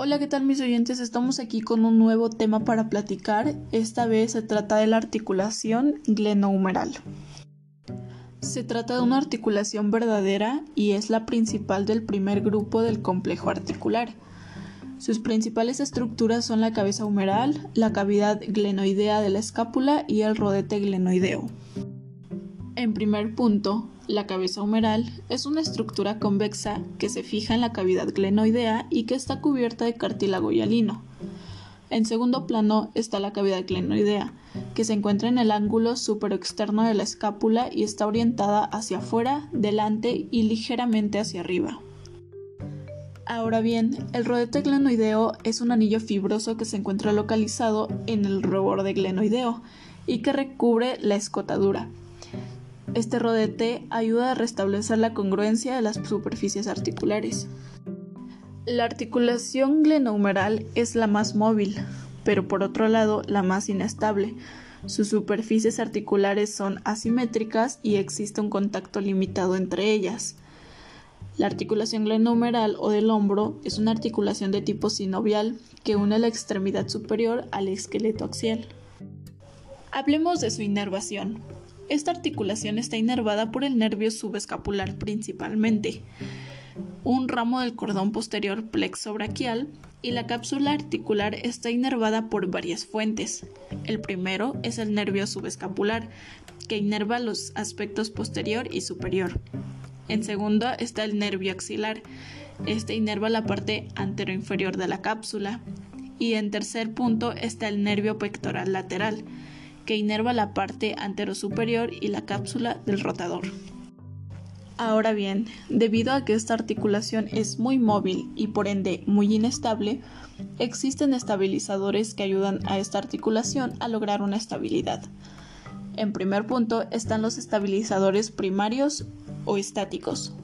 Hola, ¿qué tal mis oyentes? Estamos aquí con un nuevo tema para platicar. Esta vez se trata de la articulación glenohumeral. Se trata de una articulación verdadera y es la principal del primer grupo del complejo articular. Sus principales estructuras son la cabeza humeral, la cavidad glenoidea de la escápula y el rodete glenoideo. En primer punto, la cabeza humeral es una estructura convexa que se fija en la cavidad glenoidea y que está cubierta de cartílago hialino. En segundo plano está la cavidad glenoidea, que se encuentra en el ángulo superexterno de la escápula y está orientada hacia afuera, delante y ligeramente hacia arriba. Ahora bien, el rodete glenoideo es un anillo fibroso que se encuentra localizado en el reborde glenoideo y que recubre la escotadura. Este rodete ayuda a restablecer la congruencia de las superficies articulares. La articulación glenohumeral es la más móvil, pero por otro lado la más inestable. Sus superficies articulares son asimétricas y existe un contacto limitado entre ellas. La articulación glenohumeral o del hombro es una articulación de tipo sinovial que une la extremidad superior al esqueleto axial. Hablemos de su inervación. Esta articulación está inervada por el nervio subescapular principalmente, un ramo del cordón posterior plexobraquial y la cápsula articular está inervada por varias fuentes. El primero es el nervio subescapular, que inerva los aspectos posterior y superior. En segundo está el nervio axilar. Este inerva la parte anteroinferior de la cápsula. Y en tercer punto está el nervio pectoral lateral que inerva la parte anterosuperior y la cápsula del rotador. Ahora bien, debido a que esta articulación es muy móvil y por ende muy inestable, existen estabilizadores que ayudan a esta articulación a lograr una estabilidad. En primer punto están los estabilizadores primarios o estáticos,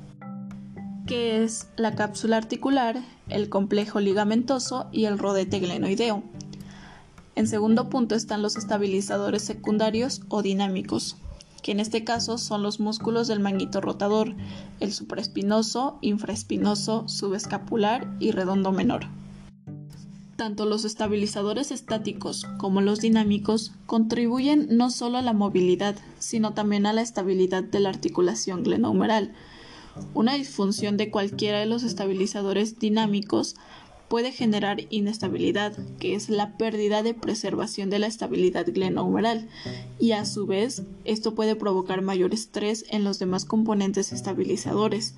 que es la cápsula articular, el complejo ligamentoso y el rodete glenoideo. En segundo punto están los estabilizadores secundarios o dinámicos, que en este caso son los músculos del manguito rotador, el supraespinoso, infraespinoso, subescapular y redondo menor. Tanto los estabilizadores estáticos como los dinámicos contribuyen no solo a la movilidad, sino también a la estabilidad de la articulación glenohumeral. Una disfunción de cualquiera de los estabilizadores dinámicos puede generar inestabilidad, que es la pérdida de preservación de la estabilidad glenohumeral, y a su vez esto puede provocar mayor estrés en los demás componentes estabilizadores,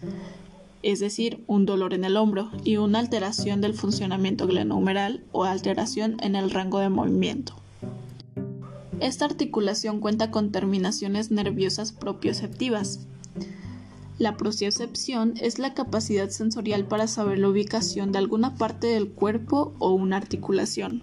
es decir, un dolor en el hombro y una alteración del funcionamiento glenohumeral o alteración en el rango de movimiento. Esta articulación cuenta con terminaciones nerviosas propioceptivas, la propriocepción es la capacidad sensorial para saber la ubicación de alguna parte del cuerpo o una articulación.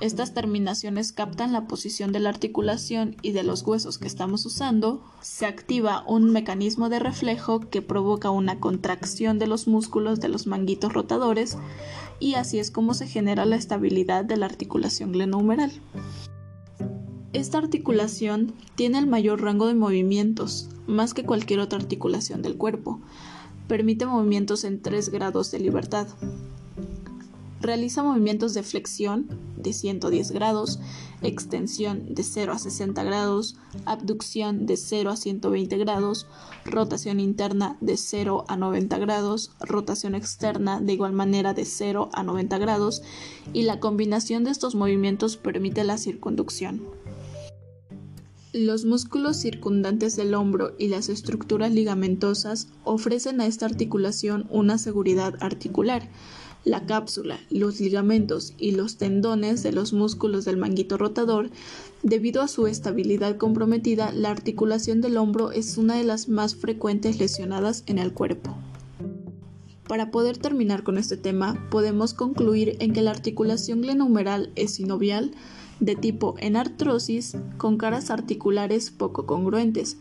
Estas terminaciones captan la posición de la articulación y de los huesos que estamos usando. Se activa un mecanismo de reflejo que provoca una contracción de los músculos de los manguitos rotadores y así es como se genera la estabilidad de la articulación glenohumeral. Esta articulación tiene el mayor rango de movimientos, más que cualquier otra articulación del cuerpo. Permite movimientos en 3 grados de libertad. Realiza movimientos de flexión de 110 grados, extensión de 0 a 60 grados, abducción de 0 a 120 grados, rotación interna de 0 a 90 grados, rotación externa de igual manera de 0 a 90 grados y la combinación de estos movimientos permite la circunducción. Los músculos circundantes del hombro y las estructuras ligamentosas ofrecen a esta articulación una seguridad articular. La cápsula, los ligamentos y los tendones de los músculos del manguito rotador, debido a su estabilidad comprometida, la articulación del hombro es una de las más frecuentes lesionadas en el cuerpo. Para poder terminar con este tema, podemos concluir en que la articulación glenohumeral es sinovial, de tipo en artrosis con caras articulares poco congruentes.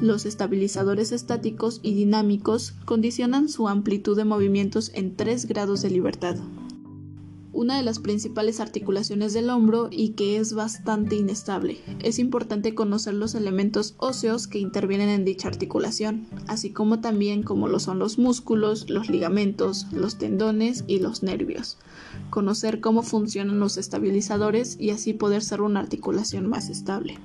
Los estabilizadores estáticos y dinámicos condicionan su amplitud de movimientos en 3 grados de libertad. Una de las principales articulaciones del hombro y que es bastante inestable. Es importante conocer los elementos óseos que intervienen en dicha articulación, así como también como lo son los músculos, los ligamentos, los tendones y los nervios. Conocer cómo funcionan los estabilizadores y así poder ser una articulación más estable.